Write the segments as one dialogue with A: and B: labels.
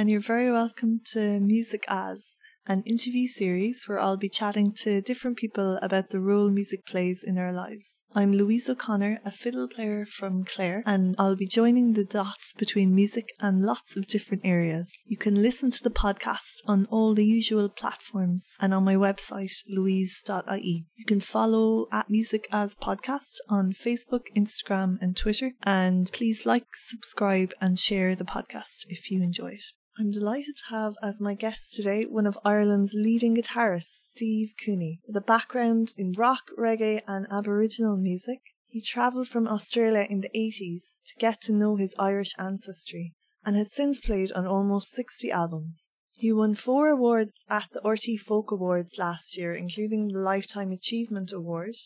A: And you're very welcome to Music As, an interview series where I'll be chatting to different people about the role music plays in our lives. I'm Louise O'Connor, a fiddle player from Clare, and I'll be joining the dots between music and lots of different areas. You can listen to the podcast on all the usual platforms and on my website, louise.ie. You can follow at Music As Podcast on Facebook, Instagram, and Twitter, and please like, subscribe, and share the podcast if you enjoy it. I'm delighted to have as my guest today one of Ireland's leading guitarists, Steve Cooney. With a background in rock, reggae, and Aboriginal music, he travelled from Australia in the 80s to get to know his Irish ancestry and has since played on almost 60 albums. He won four awards at the RTÉ Folk Awards last year, including the Lifetime Achievement Award,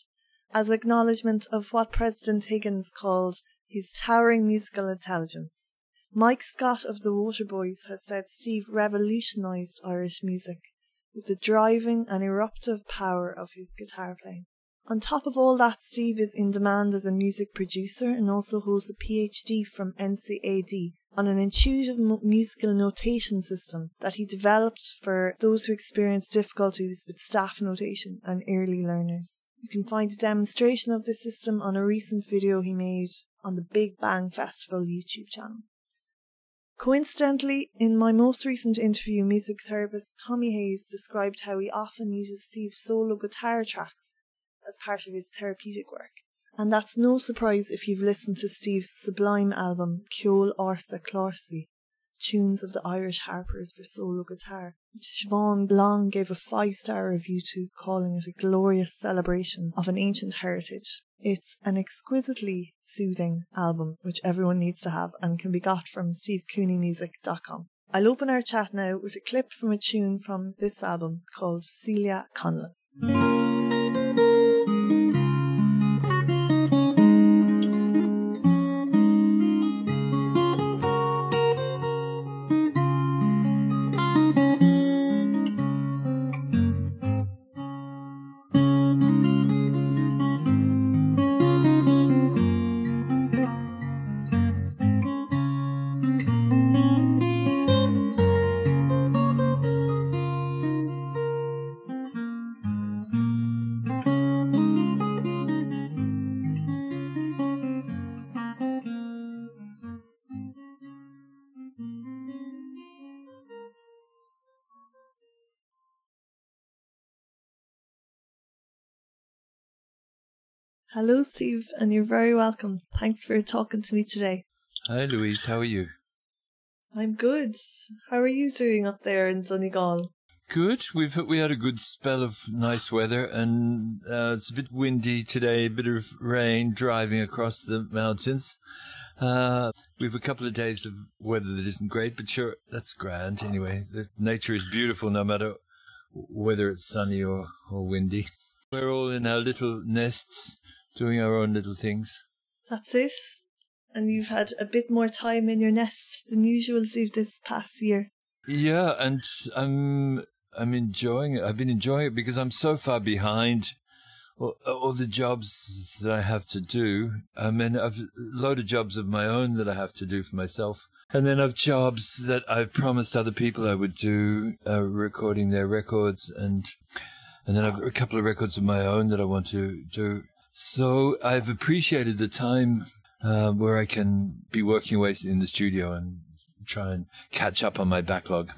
A: as acknowledgement of what President Higgins called his towering musical intelligence. Mike Scott of the Waterboys has said Steve revolutionised Irish music with the driving and eruptive power of his guitar playing. On top of all that, Steve is in demand as a music producer and also holds a PhD from NCAD on an intuitive musical notation system that he developed for those who experience difficulties with staff notation and early learners. You can find a demonstration of this system on a recent video he made on the Big Bang Festival YouTube channel. Coincidentally, in my most recent interview, music therapist Tommy Hayes described how he often uses Steve's solo guitar tracks as part of his therapeutic work. And that's no surprise if you've listened to Steve's sublime album, Ceol Ársa Chláirsaí, Tunes of the Irish Harpers for Solo Guitar, which Siobhan Long gave a five star review to, calling it a glorious celebration of an ancient heritage. It's an exquisitely soothing album, which everyone needs to have and can be got from stevecooneymusic.com. I'll open our chat now with a clip from a tune from this album called Celia Connellan. Hello, Steve, and you're very welcome. Thanks for talking to me today.
B: Hi, Louise. How are you?
A: I'm good. How are you doing up there in Donegal?
B: Good. We've we had a good spell of nice weather, and uh, it's a bit windy today. A bit of rain driving across the mountains. Uh, we've a couple of days of weather that isn't great, but sure, that's grand anyway. The nature is beautiful no matter whether it's sunny or, or windy. We're all in our little nests doing our own little things.
A: That's it. And you've had a bit more time in your nest than usual, Steve, this past year.
B: Yeah, and I'm I'm enjoying it. I've been enjoying it because I'm so far behind all, all the jobs that I have to do. I mean, I've a load of jobs of my own that I have to do for myself. And then I've jobs that I've promised other people I would do, uh, recording their records, and and then I've a couple of records of my own that I want to do. So I've appreciated the time uh, where I can be working away in the studio and try and catch up on my backlog.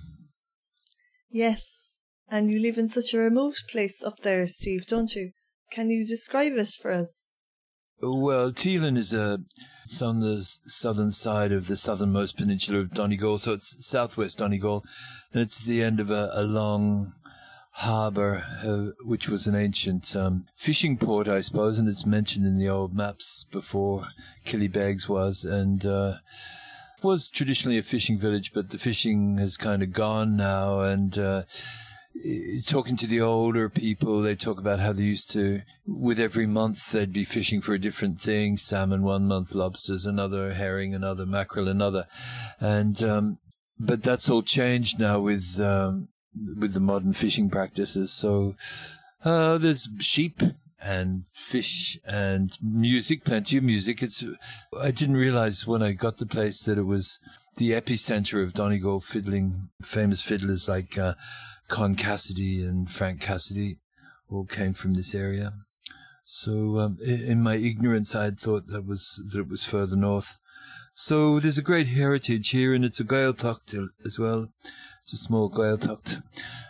A: Yes, and you live in such a remote place up there, Steve, don't you? Can you describe it for us?
B: Well, Teelin is a it's on the southern side of the southernmost peninsula of Donegal, so it's southwest Donegal, and it's the end of a, a long harbour, uh, which was an ancient um, fishing port, I suppose, and it's mentioned in the old maps before Killybegs was, and uh, was traditionally a fishing village, but the fishing has kind of gone now, and. Uh, talking to the older people, they talk about how they used to, with every month, they'd be fishing for a different thing salmon one month, lobsters another, herring another, mackerel another. And, um, but that's all changed now with, um, with the modern fishing practices. So uh, there's sheep and fish and music, plenty of music. It's I didn't realize when I got the place that it was the epicenter of Donegal fiddling. Famous fiddlers like uh, Con Cassidy and Frank Cassidy all came from this area. So, um, in my ignorance, I had thought that was that it was further north. So there's a great heritage here, and it's a Gaeltacht as well. It's a small Gaeltacht.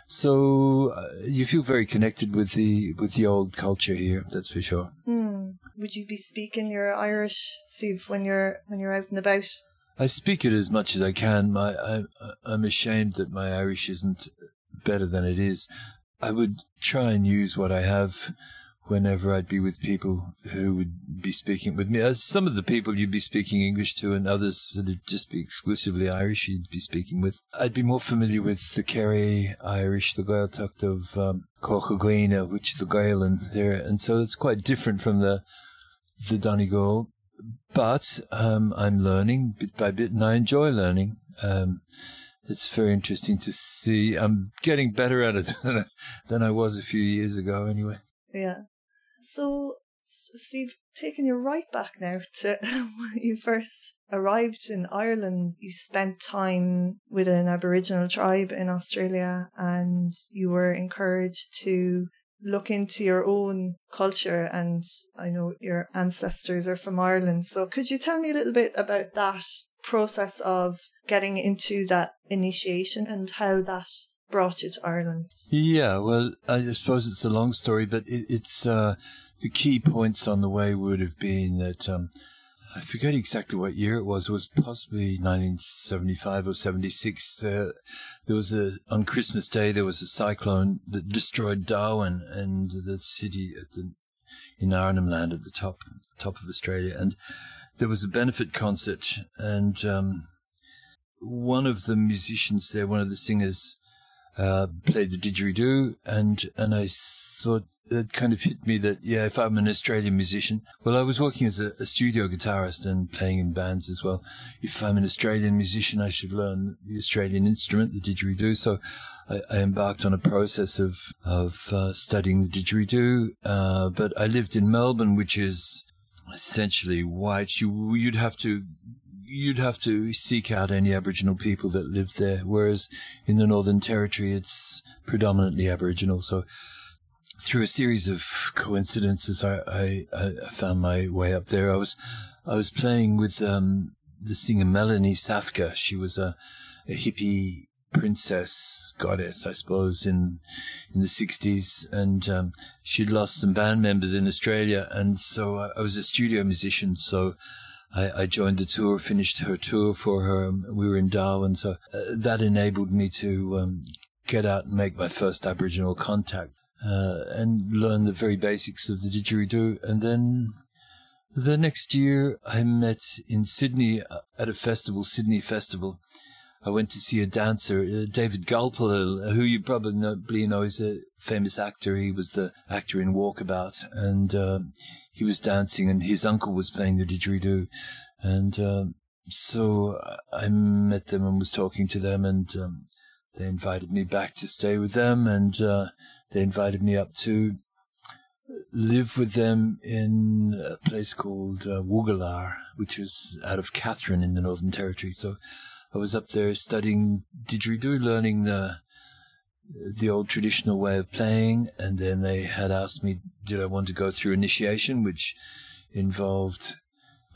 B: So uh, you feel very connected with the with the old culture here. That's for sure.
A: Hmm. Would you be speaking your Irish, Steve, when you're when you're out and about?
B: I speak it as much as I can. My I, I'm ashamed that my Irish isn't better than it is. I would try and use what I have whenever I'd be with people who would be speaking with me. As some of the people you'd be speaking English to, and others that'd just be exclusively Irish you'd be speaking with. I'd be more familiar with the Kerry Irish, the Gaeltacht of um, Corca Dhuibhne, which the Gaelan there, and so it's quite different from the the Donegal. But um, I'm learning bit by bit, and I enjoy learning. Um, it's very interesting to see. I'm getting better at it than I, than I was a few years ago, anyway.
A: Yeah. So, Steve, taking you right back now to when you first arrived in Ireland, you spent time with an Aboriginal tribe in Australia and you were encouraged to look into your own culture. And I know your ancestors are from Ireland. So, could you tell me a little bit about that process of getting into that initiation and how that brought you to Ireland?
B: Yeah, well, I suppose it's a long story, but it, it's uh, the key points on the way would have been that um, I forget exactly what year it was. It was possibly 1975 or 76. Uh, there was a on Christmas Day there was a cyclone that destroyed Darwin and the city at the in Arnhem Land at the top top of Australia, and there was a benefit concert, and um, one of the musicians there, one of the singers, uh, played the didgeridoo, and and I thought it kind of hit me that yeah, if I'm an Australian musician, well, I was working as a, a, studio guitarist and playing in bands as well. If I'm an Australian musician, I should learn the Australian instrument, the didgeridoo. So I, I embarked on a process of of uh, studying the didgeridoo. Uh, but I lived in Melbourne, which is essentially white. You you'd have to you'd have to seek out any Aboriginal people that live there, whereas in the Northern Territory it's predominantly Aboriginal. So through a series of coincidences, I, I, I found my way up there. I was I was playing with um, the singer Melanie Safka. She was a, a hippie princess goddess, I suppose, in in the sixties, and um, she'd lost some band members in Australia, and so I, I was a studio musician. So I, I, joined the tour, finished her tour for her. We were in Darwin, so uh, that enabled me to um, get out and make my first Aboriginal contact uh, and learn the very basics of the didgeridoo. And then the next year, I met in Sydney uh, at a festival, Sydney Festival. I went to see a dancer, uh, David Gulpilil, who you probably know is a famous actor. He was the actor in Walkabout, and uh, he was dancing and his uncle was playing the didgeridoo. And um, so I met them and was talking to them, and um, they invited me back to stay with them, and uh, they invited me up to live with them in a place called uh, which is out of Katherine in the Northern Territory. So I was up there studying didgeridoo, learning the the old traditional way of playing, and then they had asked me, did I want to go through initiation, which involved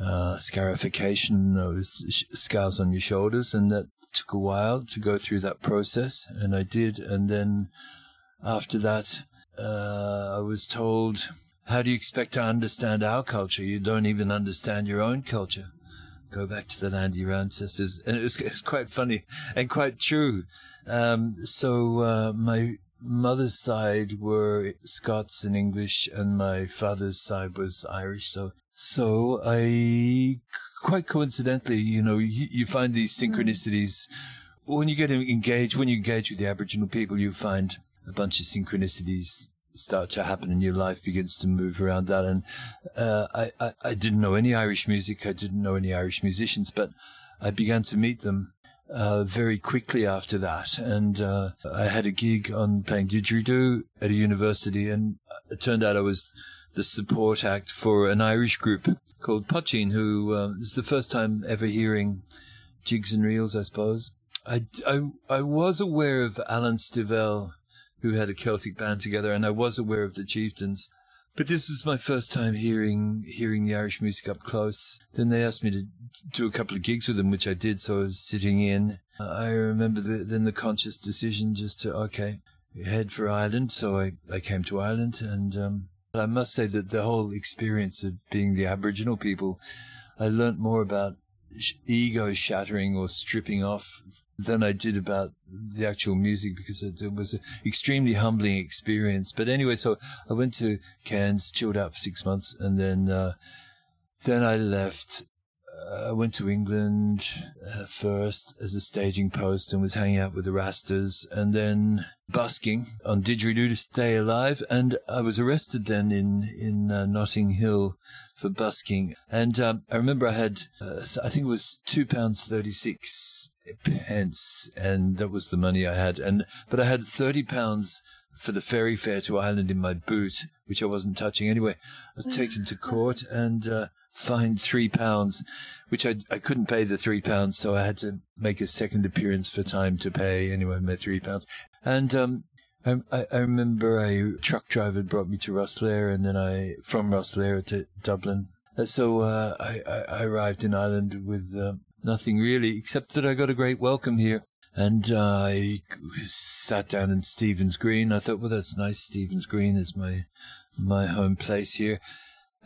B: uh, scarification, those scars on your shoulders, and that took a while to go through that process, and I did, and then after that, uh, I was told, how do you expect to understand our culture? You don't even understand your own culture. Go back to the land of your ancestors. And it was, it was quite funny and quite true. Um, so uh, my mother's side were Scots and English, and my father's side was Irish. So, so I quite coincidentally, you know, you, you find these hmm. synchronicities when you get engaged. When you engage with the Aboriginal people, you find a bunch of synchronicities start to happen and your life begins to move around that and uh, I, I, I didn't know any irish music i didn't know any irish musicians but i began to meet them uh, very quickly after that. And uh, I had a gig on playing didgeridoo at a university, and it turned out I was the support act for an Irish group called Puchin, who uh, is the first time ever hearing jigs and reels, I suppose. I, I, I was aware of Alan Stivell, who had a Celtic band together, and I was aware of the Chieftains. But this was my first time hearing hearing the Irish music up close. Then they asked me to do a couple of gigs with them, which I did. So I was sitting in. I remember the, then the conscious decision just to okay head for Ireland. So I, I came to Ireland, and um, I must say that the whole experience of being the Aboriginal people, I learnt more about ego shattering or stripping off than I did about the actual music because it, it, was an extremely humbling experience. But anyway, so I went to Cairns, chilled out for six months, and then uh, then I left. Uh, I went to England uh, first as a staging post and was hanging out with the Rastas, and then busking on didgeridoo to stay alive. And I was arrested then in in uh, Notting Hill for busking. And um, I remember I had, uh, I think it was two pounds thirty six pence, and that was the money I had. And but I had thirty pounds for the ferry fare to Ireland in my boot, which I wasn't touching anyway. I was taken to court and uh, fined three pounds, which I I couldn't pay the three pounds, so I had to make a second appearance for time to pay. Anyway, my three pounds. And um, I, I remember a truck driver brought me to Rosslare, and then I from Rosslare to Dublin. So uh, I, I, arrived in Ireland with uh, nothing really, except that I got a great welcome here. And uh, I sat down in Stephen's Green. I thought, well, that's nice. Stephen's Green is my my home place here.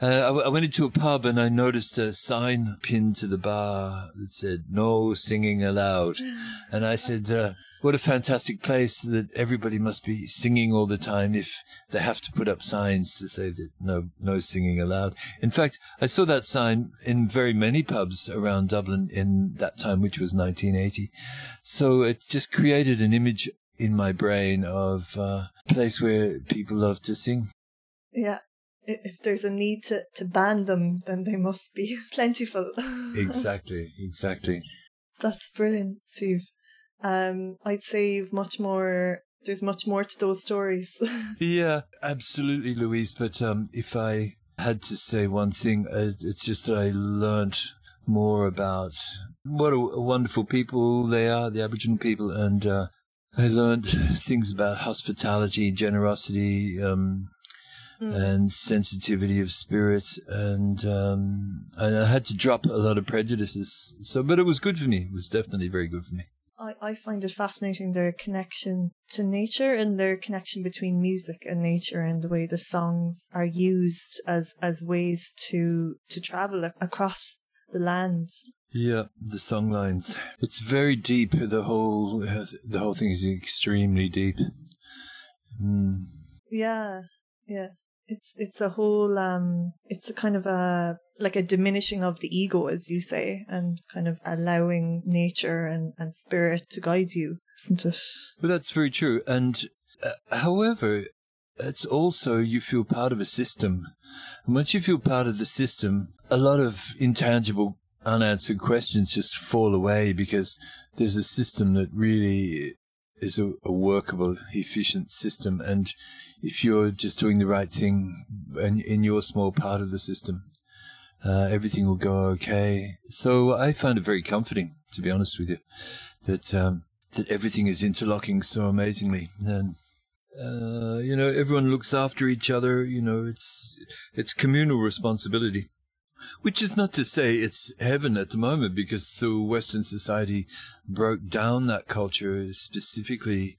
B: Uh, I, I, went into a pub and I noticed a sign pinned to the bar that said "No singing allowed," and I said, uh, "What a fantastic place that everybody must be singing all the time if they have to put up signs to say that no no singing allowed." In fact, I saw that sign in very many pubs around Dublin in that time, which was 1980. So it just created an image in my brain of uh, a place where people love to sing.
A: Yeah, if there's a need to, to ban them, then they must be plentiful.
B: exactly, exactly.
A: That's brilliant, Steve. Um, I'd say you've much more. There's much more to those stories.
B: yeah, absolutely, Louise. But um, if I had to say one thing, uh, it's just that I learned more about what a, a wonderful people they are, the Aboriginal people, and uh, I learned things about hospitality, generosity, um, mm. and sensitivity of spirit, and um, I had to drop a lot of prejudices. So, but it was good for me. It was definitely very good for me.
A: I, I find it fascinating their connection to nature and their connection between music and nature and the way the songs are used as as ways to to travel across the land.
B: Yeah, the song lines. It's very deep. The whole the whole thing is extremely deep.
A: Mm. Yeah, yeah it's it's a whole um it's a kind of a like a diminishing of the ego as you say and kind of allowing nature and, and spirit to guide you isn't it?
B: Well that's very true and uh, however it's also you feel part of a system. And once you feel part of the system a lot of intangible unanswered questions just fall away because there's a system that really is a, a workable efficient system and if you're just doing the right thing in, in your small part of the system, uh, everything will go okay. So I find it very comforting, to be honest with you, that um, that everything is interlocking so amazingly. And uh, you know, everyone looks after each other. You know, it's it's communal responsibility. Which is not to say it's heaven at the moment, because the Western society broke down that culture specifically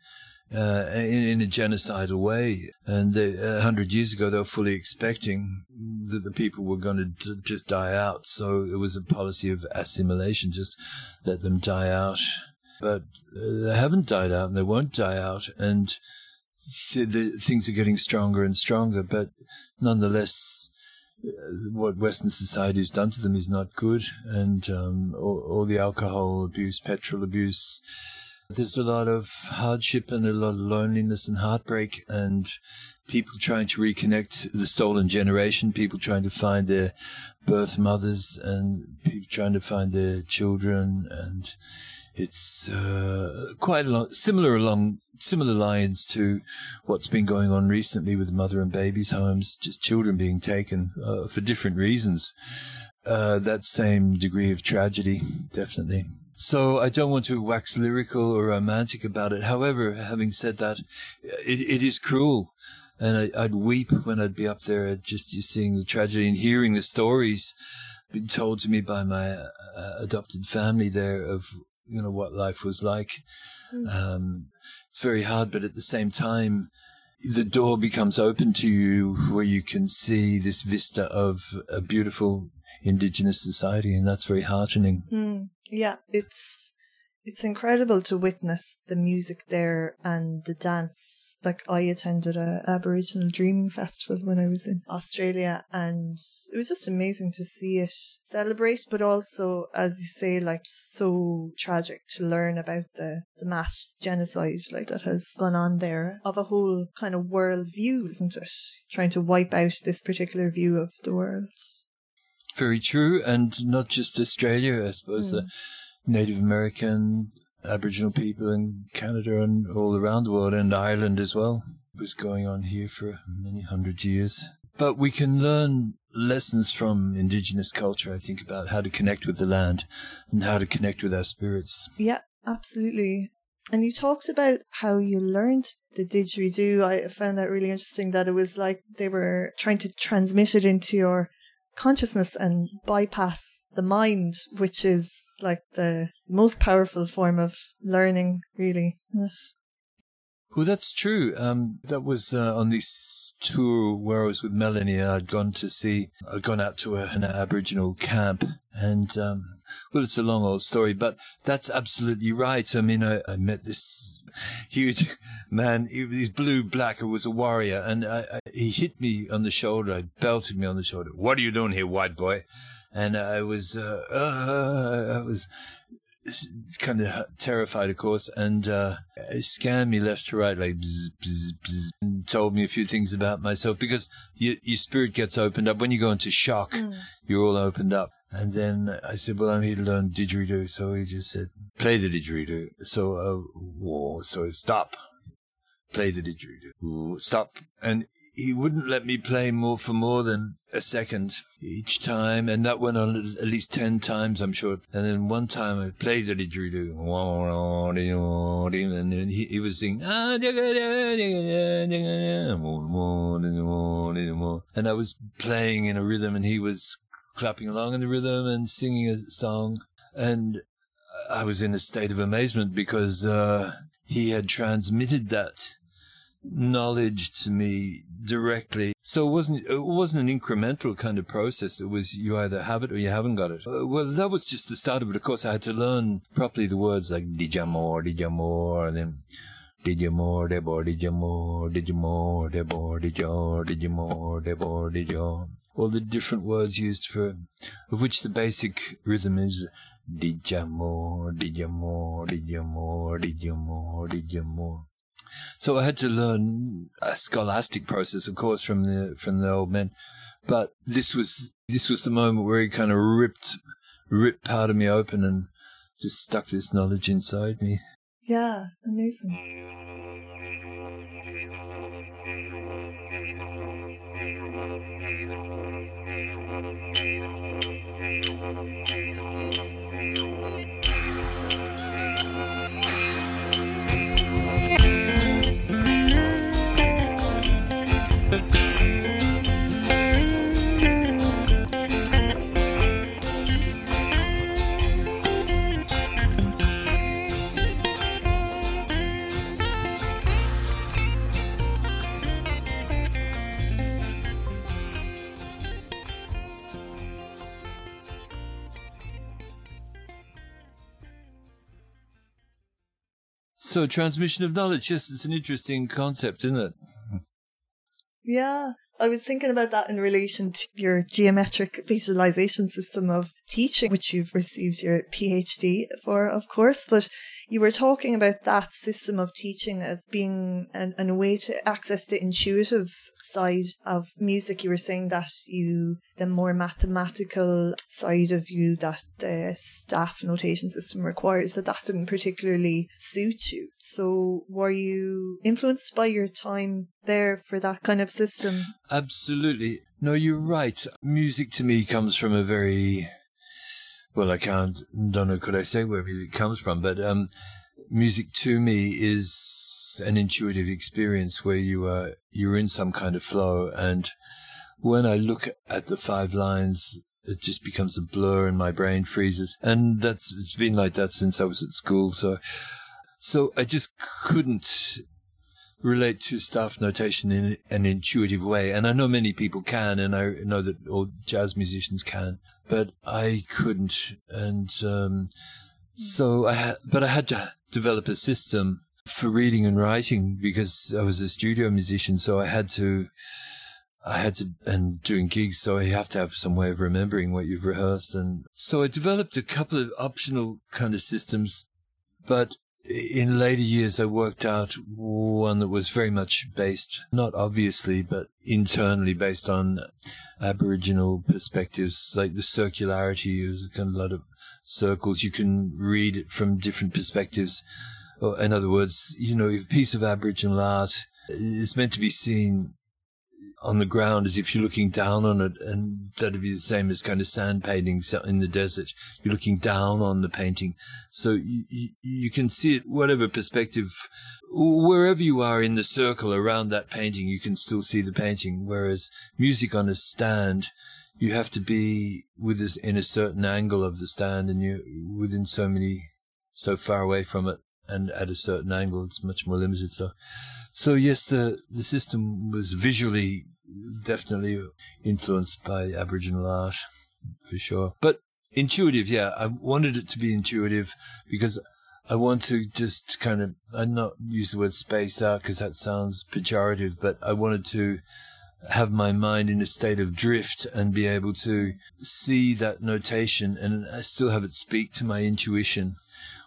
B: uh, in, in, a genocidal way. And a hundred years ago, they were fully expecting that the people were going to d- just die out. So it was a policy of assimilation, just let them die out. But uh, they haven't died out and they won't die out. And th- the, things are getting stronger and stronger. But nonetheless, uh, what Western society has done to them is not good. And um, all, all the alcohol abuse, petrol abuse, there's a lot of hardship and a lot of loneliness and heartbreak and people trying to reconnect the stolen generation, people trying to find their birth mothers and people trying to find their children and it's uh, quite a lot similar along similar lines to what's been going on recently with mother and babies homes, just children being taken uh, for different reasons. Uh, that same degree of tragedy, definitely. So I don't want to wax lyrical or romantic about it. However, having said that, it, it is cruel. And I, would weep when I'd be up there just seeing the tragedy and hearing the stories being told to me by my uh, adopted family there of, you know, what life was like. Mm. Um, it's very hard, but at the same time, the door becomes open to you where you can see this vista of a beautiful indigenous society, and that's very heartening.
A: Mm. Yeah, it's it's incredible to witness the music there and the dance. Like I attended a Aboriginal Dreaming Festival when I was in Australia and it was just amazing to see it celebrate, but also, as you say, like so tragic to learn about the, the mass genocide like that has gone on there of a whole kind of world view, isn't it? Trying to wipe out this particular view of the world.
B: Very true, and not just Australia. I suppose mm. the Native American, Aboriginal people in Canada and all around the world, and Ireland as well, was going on here for many hundred years. But we can learn lessons from indigenous culture, I think, about how to connect with the land and how to connect with our spirits.
A: Yeah, absolutely. And you talked about how you learned the didgeridoo. I found that really interesting that it was like they were trying to transmit it into your consciousness and bypass the mind, which is like the most powerful form of learning, really.
B: Well, that's true. Um, that was uh, on this tour where I was with Melanie. I'd gone to see, I'd gone out to an Aboriginal camp, and um, well, it's a long old story, but that's absolutely right. I mean, I, I met this huge man. He was blue black. Who was a warrior, and I, I, he hit me on the shoulder. I belted me on the shoulder. What are you doing here, white boy? And I was, uh, uh, I was kind of terrified, of course, and uh, scanned me left to right, like bzz, bzz, bzz, and told me a few things about myself because your, your spirit gets opened up when you go into shock. Mm. You're all opened up. And then I said, well, I'm here to learn didgeridoo. So he just said, play the didgeridoo. So, uh, whoa, so stop. Play the didgeridoo. Stop. And he wouldn't let me play more for more than a second each time. And that went on at least 10 times, I'm sure. And then one time I played the didgeridoo. And he, he was singing, and I was playing in a rhythm and he was clapping along in the rhythm and singing a song. And I was in a state of amazement because uh, he had transmitted that knowledge to me directly. So it wasn't it wasn't an incremental kind of process. It was you either have it or you haven't got it. Uh, well, that was just the start of it. Of course, I had to learn properly the words like dijamor, dijamor, and then dijamor, debor, dijamor, dijamor, debor, dijor, dijamor, debor, dijor all the different words used for, of which the basic rhythm is dijamor, dijamor, dijamor, dijamor, dijamor. So I had to learn a scholastic process, of course, from the from the old men. But this was this was the moment where he kind of ripped ripped part of me open and just stuck this knowledge inside me.
A: Yeah, amazing.
B: So transmission of knowledge, yes, it's an interesting concept, isn't it?
A: Yeah. I was thinking about that in relation to your geometric visualization system of teaching, which you've received your PhD for, of course. But you were talking about that system of teaching as being an, an, a way to access the intuitive side of music. You were saying that you, the more mathematical side of you that the staff notation system requires, that that didn't particularly suit you. So were you influenced by your time there for that kind of system?
B: Absolutely. No, you're right. Music to me comes from a very well, I can't, don't know, could I say where music comes from, but um, music to me is an intuitive experience where you are, you're in some kind of flow. And when I look at the five lines, it just becomes a blur and my brain freezes. And that's, it's been like that since I was at school. So, so I just couldn't relate to staff notation in an intuitive way. And I know many people can, and I know that all jazz musicians can, but I couldn't. And um, so I had, but I had to develop a system for reading and writing because I was a studio musician. So I had to, I had to, and doing gigs. So you have to have some way of remembering what you've rehearsed. And so I developed a couple of optional kind of systems, but in later years, I worked out one that was very much based, not obviously, but internally based on Aboriginal perspectives, like the circularity is kind of a lot of circles. You can read it from different perspectives. In other words, you know, a piece of Aboriginal art is meant to be seen on the ground as if you're looking down on it, and that'd be the same as kind of sand paintings in the desert. You're looking down on the painting, so you, you, can see it whatever perspective, wherever you are in the circle around that painting, you can still see the painting. Whereas music on a stand, you have to be with this in a certain angle of the stand, and you're within so many, so far away from it, and at a certain angle, it's much more limited. So. So yes, the the system was visually definitely influenced by Aboriginal art for sure, but intuitive. Yeah, I wanted it to be intuitive because I want to just kind of I not use the word space out because that sounds pejorative, but I wanted to have my mind in a state of drift and be able to see that notation and I still have it speak to my intuition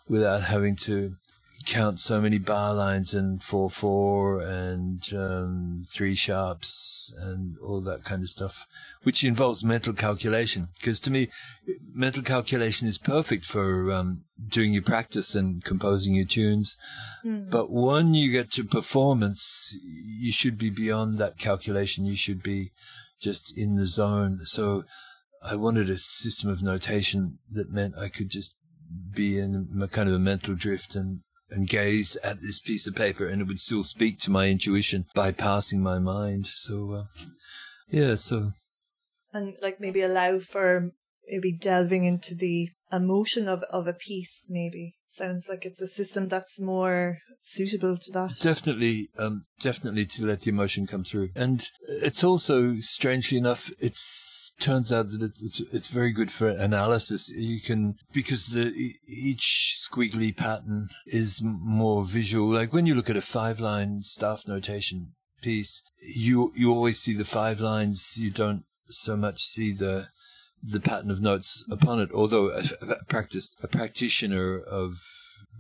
B: without having to count so many bar lines and four four and um, three sharps and all that kind of stuff, which involves mental calculation. Because to me, mental calculation is perfect for um, doing your practice and composing your tunes. Mm. But when you get to performance, you should be beyond that calculation. You should be just in the zone. So I wanted a system of notation that meant I could just be in a kind of a mental drift and and gaze at this piece of paper, and it would still speak to my intuition, bypassing my mind. So, uh, yeah, so.
A: And like maybe allow for maybe delving into the emotion of, of a piece, maybe. Sounds like it's a system that's more suitable to that.
B: Definitely, um, definitely to let the emotion come through. And it's also, strangely enough, it turns out that it's it's very good for analysis. You can because the each squiggly pattern is more visual. Like when you look at a five line staff notation piece, you you always see the five lines. You don't so much see the the pattern of notes upon it. Although a, a practice, a practitioner of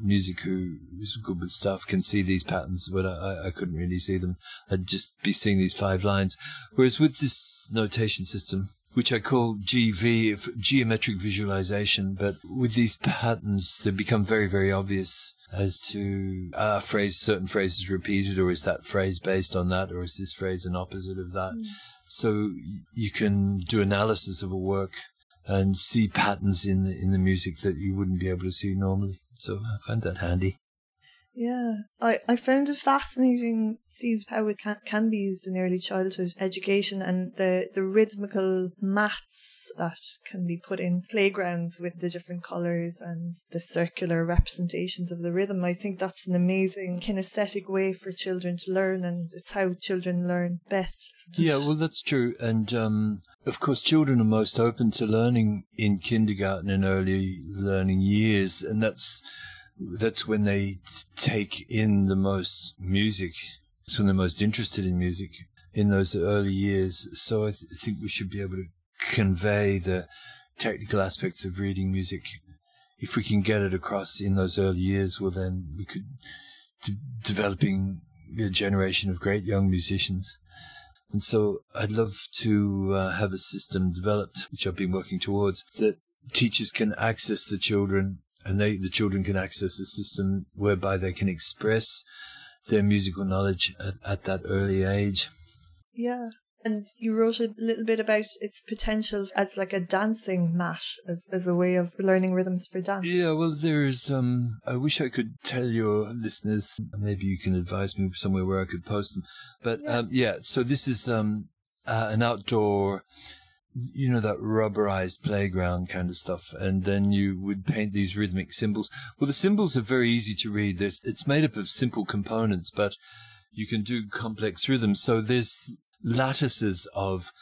B: music who is good with stuff can see these patterns, but I, I couldn't really see them. I'd just be seeing these five lines. Whereas with this notation system, which I call GV, geometric visualization, but with these patterns, they become very, very obvious as to a phrase, certain phrases repeated, or is that phrase based on that, or is this phrase an opposite of that? Mm. So you can do analysis of a work and see patterns in the in the music that you wouldn't be able to see normally. So I find that handy.
A: Yeah, I, I found it fascinating, Steve, how it can, can be used in early childhood education and the, the rhythmical maths that can be put in playgrounds with the different colours and the circular representations of the rhythm. I think that's an amazing kinesthetic way for children to learn, and it's how children learn best.
B: Yeah, well, that's true. And um, of course, children are most open to learning in kindergarten and early learning years, and that's that's when they take in the most music. It's when they're most interested in music in those early years. So I, th- think we should be able to convey the technical aspects of reading music. If we can get it across in those early years, well, then we could d- developing a generation of great young musicians. And so I'd love to uh, have a system developed, which I've been working towards, that teachers can access the children and they, the children can access a system whereby they can express their musical knowledge at, at that early age.
A: Yeah. And you wrote a little bit about its potential as like a dancing mat, as, as a way of learning rhythms for dance.
B: Yeah, well, there's, um, I wish I could tell your listeners, maybe you can advise me somewhere where I could post them. But, yeah, um, yeah so this is, um, uh, an outdoor, you know, that rubberized playground kind of stuff. And then you would paint these rhythmic symbols. Well, the symbols are very easy to read. There's, it's made up of simple components, but you can do complex rhythms. So there's lattices of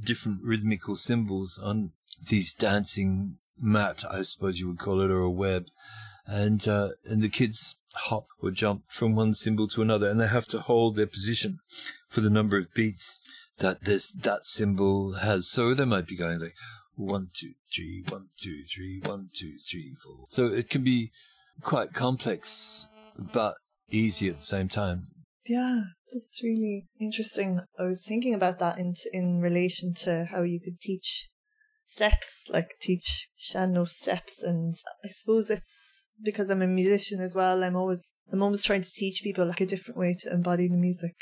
B: different rhythmical symbols on these dancing mat, I suppose you would call it, or a web. And, uh, and the kids hop or jump from one symbol to another and they have to hold their position for the number of beats that this, that symbol has. So they might be going like one, two, three, one, two, three, one, two, three, four. So it can be quite complex, but easy at the same time.
A: Yeah, that's really interesting. I was thinking about that in in relation to how you could teach steps, like teach sean-nós steps, and I suppose it's because I'm a musician as well. I'm always I'm always trying to teach people like a different way to embody the music.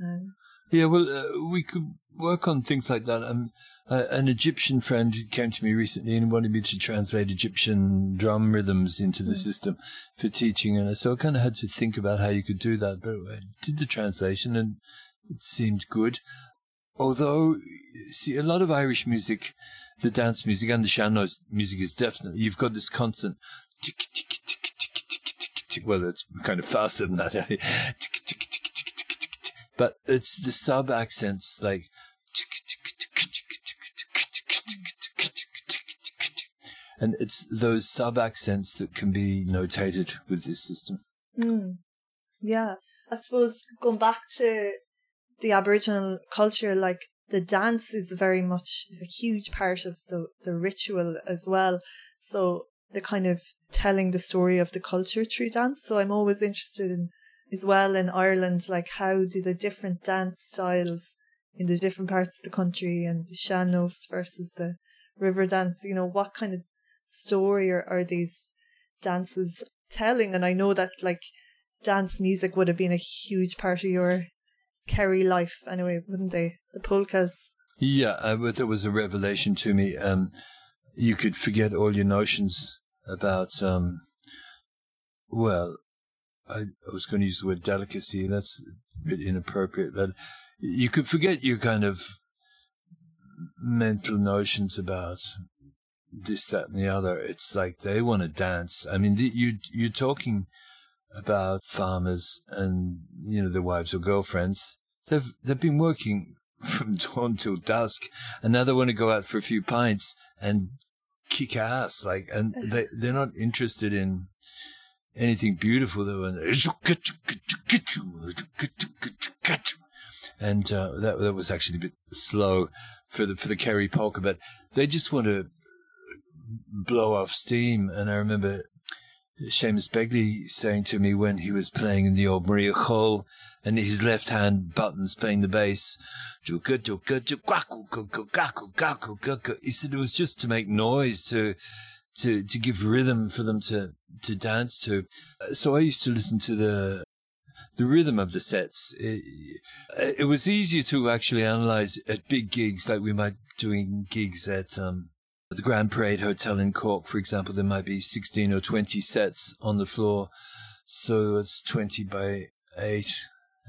A: Um,
B: yeah, well, uh, we could work on things like that. Um, uh, an Egyptian friend came to me recently and wanted me to translate Egyptian drum rhythms into the mm. system for teaching. And so I kind of had to think about how you could do that. But I did the translation and it seemed good. Although, see, a lot of Irish music, the dance music and the sean-nós music is definitely, you've got this constant tick, tick, tick, tick, tick, tick, tick. Well, it's kind of faster than that. tick. But it's the sub accents like and it's those sub accents that can be notated with this system.
A: Mm. Yeah, I suppose going back to the Aboriginal culture, like the dance is very much is a huge part of the the ritual as well. So the kind of telling the story of the culture through dance. So I'm always interested in as well in Ireland, like how do the different dance styles in the different parts of the country and the sean-nós versus the river dance, you know, what kind of story are, are these dances telling? And I know that like dance music would have been a huge part of your Kerry life anyway, wouldn't they? The polkas.
B: Yeah, uh, there was a revelation to me. Um, you could forget all your notions about, um, well, I, I was going to use the word delicacy. That's a bit inappropriate, but you could forget your kind of mental notions about this, that, and the other. It's like they want to dance. I mean, you you're talking about farmers and you know their wives or girlfriends. They've they've been working from dawn till dusk, and now they want to go out for a few pints and kick ass. Like, and they they're not interested in anything beautiful. Though, and and uh, that that was actually a bit slow for the for the Kerry polka, but they just want to blow off steam. And I remember Seamus Begley saying to me when he was playing in the old Maria Hall and his left hand buttons playing the bass. He said it was just to make noise, to to to give rhythm for them to to dance to. So I used to listen to the the rhythm of the sets. It, it was easier to actually analyze at big gigs, like we might doing gigs at um, the Grand Parade Hotel in Cork, for example, there might be 16 or 20 sets on the floor. So it's 20 by 8,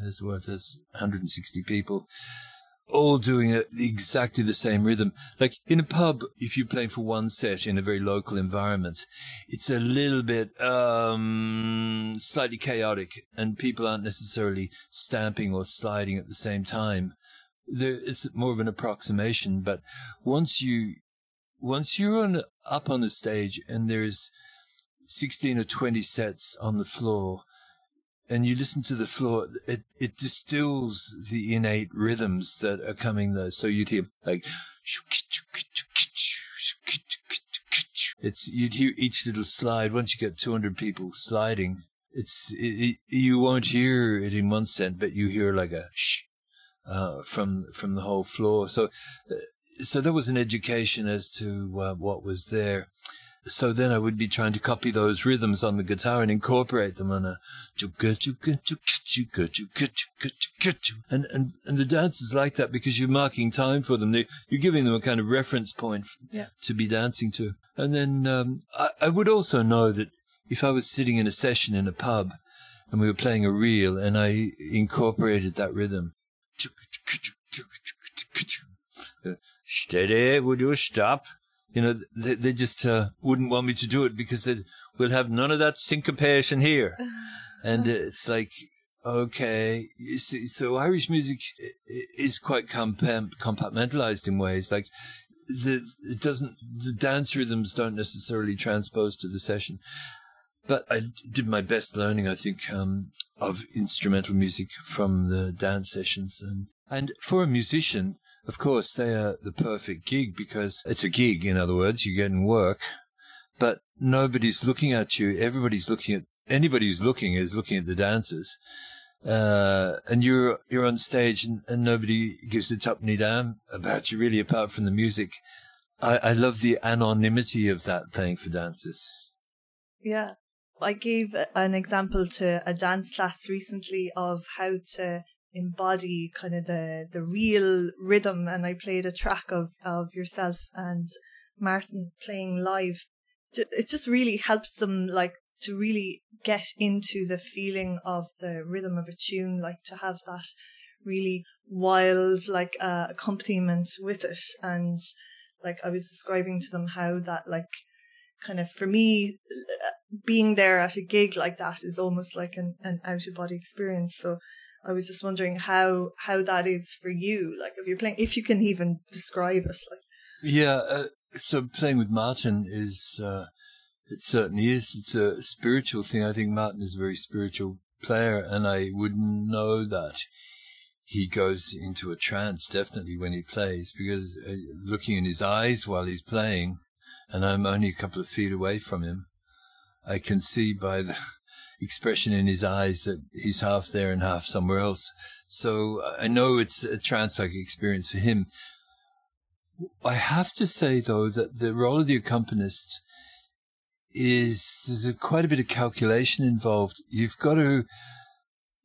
B: as what, there's 160 people, all doing it exactly the same rhythm. Like in a pub, if you're playing for one set in a very local environment, it's a little bit, um, slightly chaotic and people aren't necessarily stamping or sliding at the same time. There, it's more of an approximation, but once you once you're on, up on the stage and there's 16 or 20 sets on the floor and you listen to the floor, it, it distills the innate rhythms that are coming there. So you'd hear like, it's, you'd hear each little slide. Once you get 200 people sliding, it's, it, it, you won't hear it in one set, but you hear like a shh, uh, from, from the whole floor. So uh, so there was an education as to uh, what was there. So then I would be trying to copy those rhythms on the guitar and incorporate them on a and and and the dance is like that because you're marking time for them. They, you're giving them a kind of reference point
A: Yeah.
B: to be dancing to. And then um, I, I would also know that if I was sitting in a session in a pub and we were playing a reel and I incorporated that rhythm. Steady, would you stop? You know, they, they just uh, wouldn't want me to do it because they, we'll have none of that syncopation here. And it's like, okay, you see, so Irish music is quite compa- compartmentalized in ways. Like, the it doesn't the dance rhythms don't necessarily transpose to the session. But I did my best learning, I think, um, of instrumental music from the dance sessions, and and for a musician, of course, they are the perfect gig because it's a gig. In other words, you're getting work, but nobody's looking at you. Everybody's looking at anybody who's looking is looking at the dancers. Uh, and you're you're on stage and, and nobody gives a tuppenny damn about you really apart from the music. I, I love the anonymity of that playing for dancers.
A: Yeah. I gave an example to a dance class recently of how to embody kind of the, the real rhythm and I played a track of, of yourself and Martin playing live. It just really helps them like to really get into the feeling of the rhythm of a tune, like to have that really wild like uh, accompaniment with it and like I was describing to them how that like kind of for me uh, being there at a gig like that is almost like an, an out of body experience so i was just wondering how how that is for you like if you're playing if you can even describe it like
B: Yeah, uh, so playing with Martin is, uh, it certainly is. It's a spiritual thing. I think Martin is a very spiritual player, and I wouldn't know that he goes into a trance definitely when he plays because uh, looking in his eyes while he's playing, and I'm only a couple of feet away from him, I can see by the expression in his eyes that he's half there and half somewhere else. So I know it's a trance-like experience for him. I have to say though that the role of the accompanist is there's a, quite a bit of calculation involved. You've got to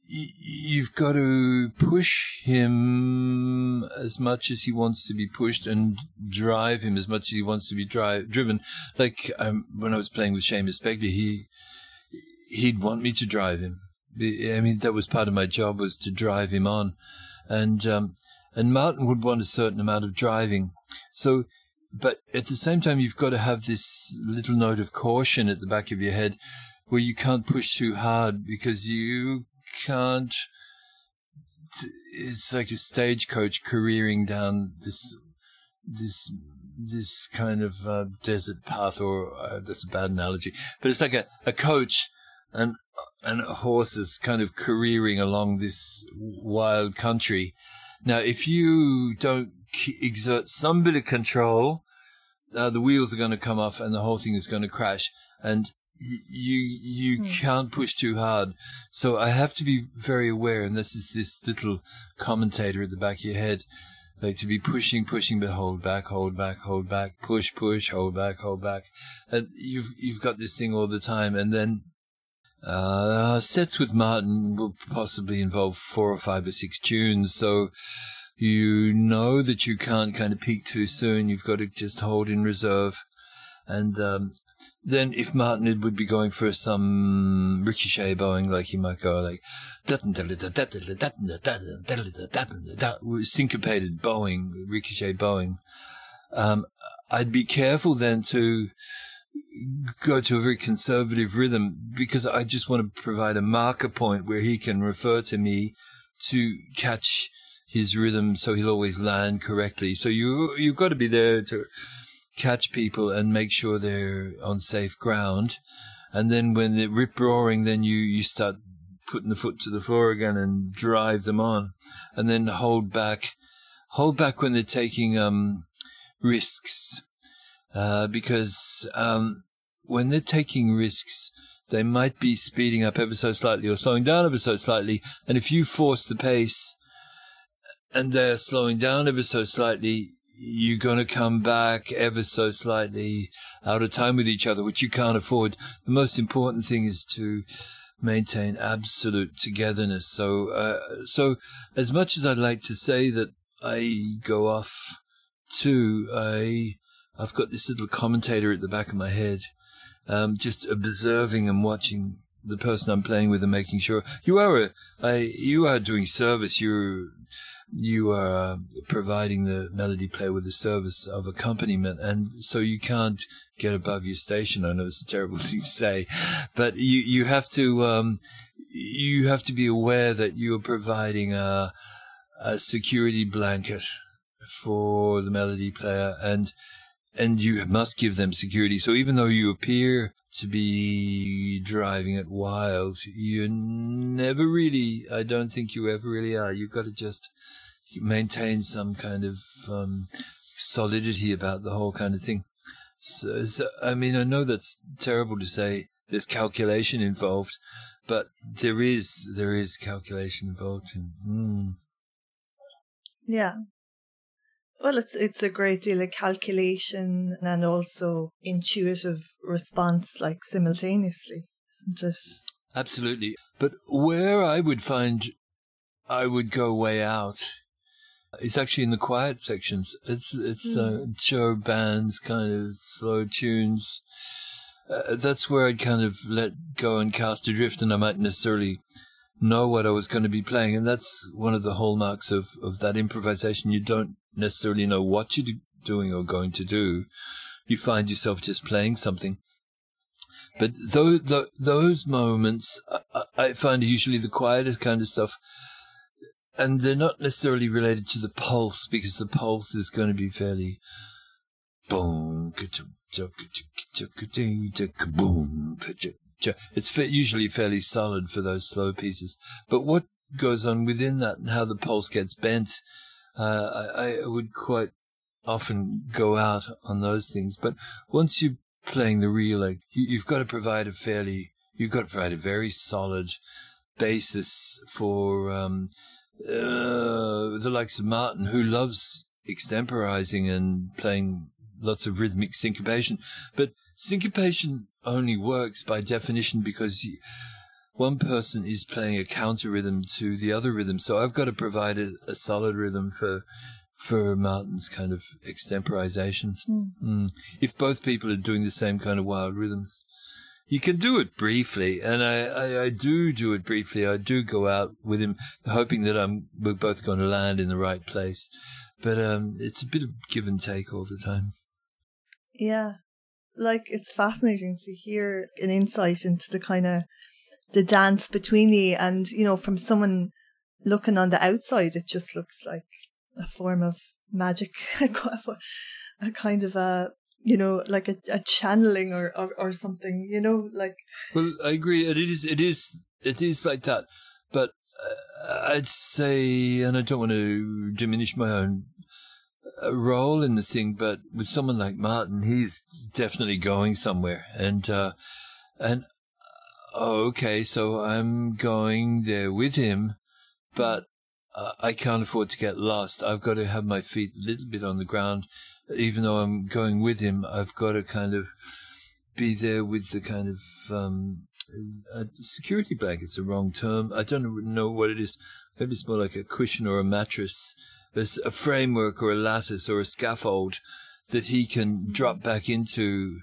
B: you've got to push him as much as he wants to be pushed and drive him as much as he wants to be drive, driven. Like um, when I was playing with Seamus Begley, he he'd want me to drive him. I mean, that was part of my job was to drive him on, and um, and Martin would want a certain amount of driving. So, but at the same time, you've got to have this little note of caution at the back of your head, where you can't push too hard because you can't. It's like a stagecoach careering down this this this kind of uh, desert path, or uh, that's a bad analogy, but it's like a, a coach and and a horse is kind of careering along this wild country. Now, if you don't k- exert some bit of control, uh, the wheels are going to come off and the whole thing is going to crash. And you you
A: Hmm.
B: can't push too hard. So I have to be very aware, and this is this little commentator at the back of your head, like to be pushing, pushing, but hold back, hold back, hold back, push, push, hold back, hold back, and you've you've got this thing all the time, and then uh, sets with Martin will possibly involve four or five or six tunes, so you know that you can't kind of peak too soon. You've got to just hold in reserve. And um, then if Martin would be going for some ricochet bowing, like he might go like syncopated bowing, ricochet bowing. Um, I'd be careful then to go to a very conservative rhythm because I just want to provide a marker point where he can refer to me to catch his rhythm so he'll always land correctly. So you you've got to be there to catch people and make sure they're on safe ground. And then when they're rip roaring, then you, you start putting the foot to the floor again and drive them on. And then hold back, hold back when they're taking, um, risks. Uh, because, um, when they're taking risks, they might be speeding up ever so slightly or slowing down ever so slightly. And if you force the pace and they're slowing down ever so slightly, you're going to come back ever so slightly out of time with each other, which you can't afford. The most important thing is to maintain absolute togetherness. So, uh, so as much as I'd like to say that I go off too, I, I've got this little commentator at the back of my head, um, just observing and watching the person I'm playing with and making sure you are a, I, you are doing service. You're you are providing the melody player with the service of accompaniment, and so you can't get above your station. I know it's a terrible thing to say, but you you have to um, you have to be aware that you are providing a a security blanket for the melody player, and and you must give them security. So even though you appear to be driving it wild. You never really, I don't think you ever really are. You've got to just maintain some kind of um, solidity about the whole kind of thing. So, so, I mean, I know that's terrible to say. There's calculation involved, but there is there is calculation involved. In, mm.
A: Yeah, well, it's it's a great deal of calculation and also intuitive response, like simultaneously, isn't it?
B: Absolutely. But where I would find I would go way out is actually in the quiet sections. It's it's mm. uh, Joe Band's kind of slow tunes. Uh, that's where I'd kind of let go and cast adrift, and I might necessarily know what I was going to be playing. And that's one of the hallmarks of, of that improvisation. You don't necessarily know what you're doing or going to do. You find yourself just playing something. But those, those moments, I find are usually the quietest kind of stuff. And they're not necessarily related to the pulse because the pulse is going to be fairly boom, boom, it's usually fairly solid for those slow pieces. But what goes on within that and how the pulse gets bent, uh, I, I would quite often go out on those things. But once you're playing the real, like, you, have got to provide a fairly, you've got to provide a very solid basis for um, uh, the likes of Martin, who loves extemporizing and playing lots of rhythmic syncopation. But syncopation only works by definition because one person is playing a counter rhythm to the other rhythm. So I've got to provide a, a solid rhythm for for Martin's kind of extemporizations. Mm. Mm. If both people are doing the same kind of wild rhythms, you can do it briefly, and I, I, I, do do it briefly. I do go out with him, hoping that I'm we're both going to land in the right place. But um, it's a bit of give and take all the time.
A: Yeah, like it's fascinating to hear an insight into the kind of the dance between you and you know from someone looking on the outside it just looks like a form of magic a kind of a you know like a, a channeling or, or or something you know like
B: well i agree it is it is it is like that but uh, i'd say and i don't want to diminish my own role in the thing, but with someone like Martin, he's definitely going somewhere. And uh, and okay, so I'm going there with him, but uh, I can't afford to get lost. I've got to have my feet a little bit on the ground, even though I'm going with him. I've got to kind of be there with the kind of um, uh, security blanket's a wrong term. I don't know what it is. Maybe it's more like a cushion or a mattress there's a framework or a lattice or a scaffold that he can drop back into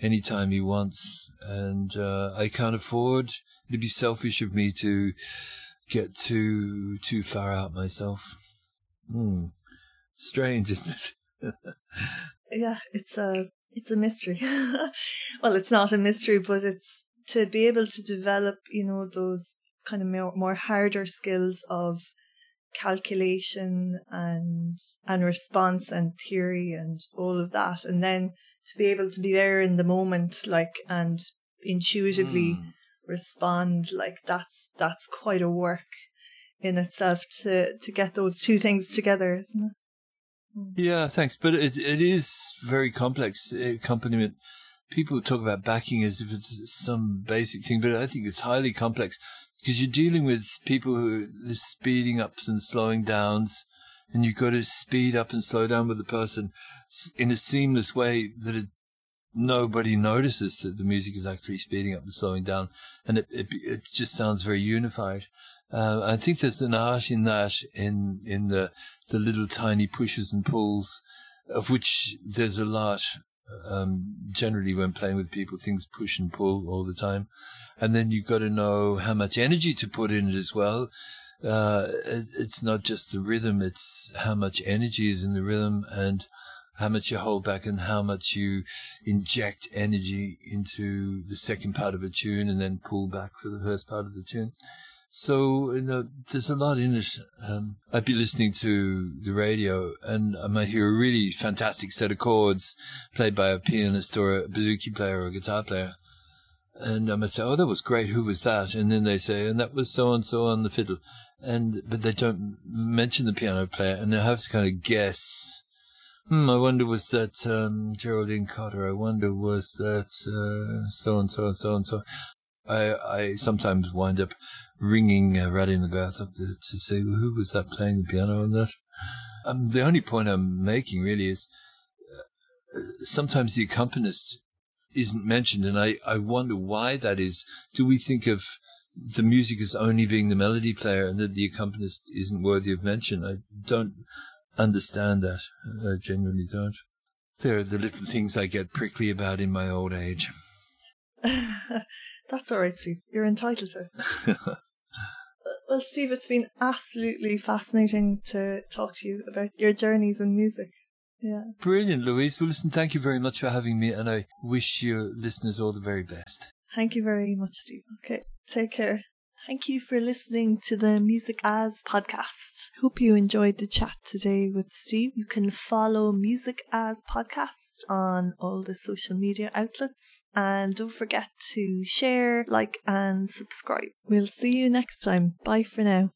B: anytime he wants. And uh, I can't afford, it'd be selfish of me to get too too far out myself. Hmm. Strange, isn't
A: it? yeah, it's a it's a mystery. well, it's not a mystery, but it's to be able to develop, you know, those kind of more, more harder skills of calculation and and response and theory and all of that and then to be able to be there in the moment like and intuitively mm. respond like that's that's quite a work in itself to to get those two things together isn't it
B: hmm. yeah thanks but it it is very complex accompaniment people talk about backing as if it's some basic thing but i think it's highly complex because you're dealing with people who the speeding ups and slowing downs and you've got to speed up and slow down with the person in a seamless way that it, nobody notices that the music is actually speeding up and slowing down, and it it, it just sounds very unified. Uh, I think there's an art in that, in in the the little tiny pushes and pulls, of which there's a lot. Um, generally, when playing with people, things push and pull all the time, and then you've got to know how much energy to put in it as well. Uh, it's not just the rhythm; it's how much energy is in the rhythm and how much you hold back and how much you inject energy into the second part of a tune and then pull back for the first part of the tune. So you know, there's a lot in it. Um, I'd be listening to the radio and I might hear a really fantastic set of chords played by a pianist or a bouzouki player or a guitar player. And I might say, "Oh, that was great. Who was that?" And then they say, "And that was so and so on the fiddle." And but they don't mention the piano player, and I have to kind of guess Hmm, I wonder was that um, Geraldine Cotter? I wonder was that so and so and so and so. I I sometimes wind up ringing uh, Raddy McGrath up to, to say who was that playing the piano on that. Um, the only point I'm making really is uh, sometimes the accompanist isn't mentioned, and I I wonder why that is. Do we think of the music is only being the melody player and that the accompanist isn't worthy of mention? I don't understand that. I genuinely don't. There are the little things I get prickly about in my old age.
A: That's all right, Steve. You're entitled to. well, Steve, it's been absolutely fascinating to talk to you about your journeys in music. Yeah.
B: Brilliant, Louise. Well, listen, thank you very much for having me, and I wish your listeners all the very best.
A: Thank you very much, Steve. Okay, take care. Thank you for listening to the Music As podcast. Hope you enjoyed the chat today with Steve. You can follow Music As podcast on all the social media outlets and don't forget to share, like, and subscribe. We'll see you next time. Bye for now.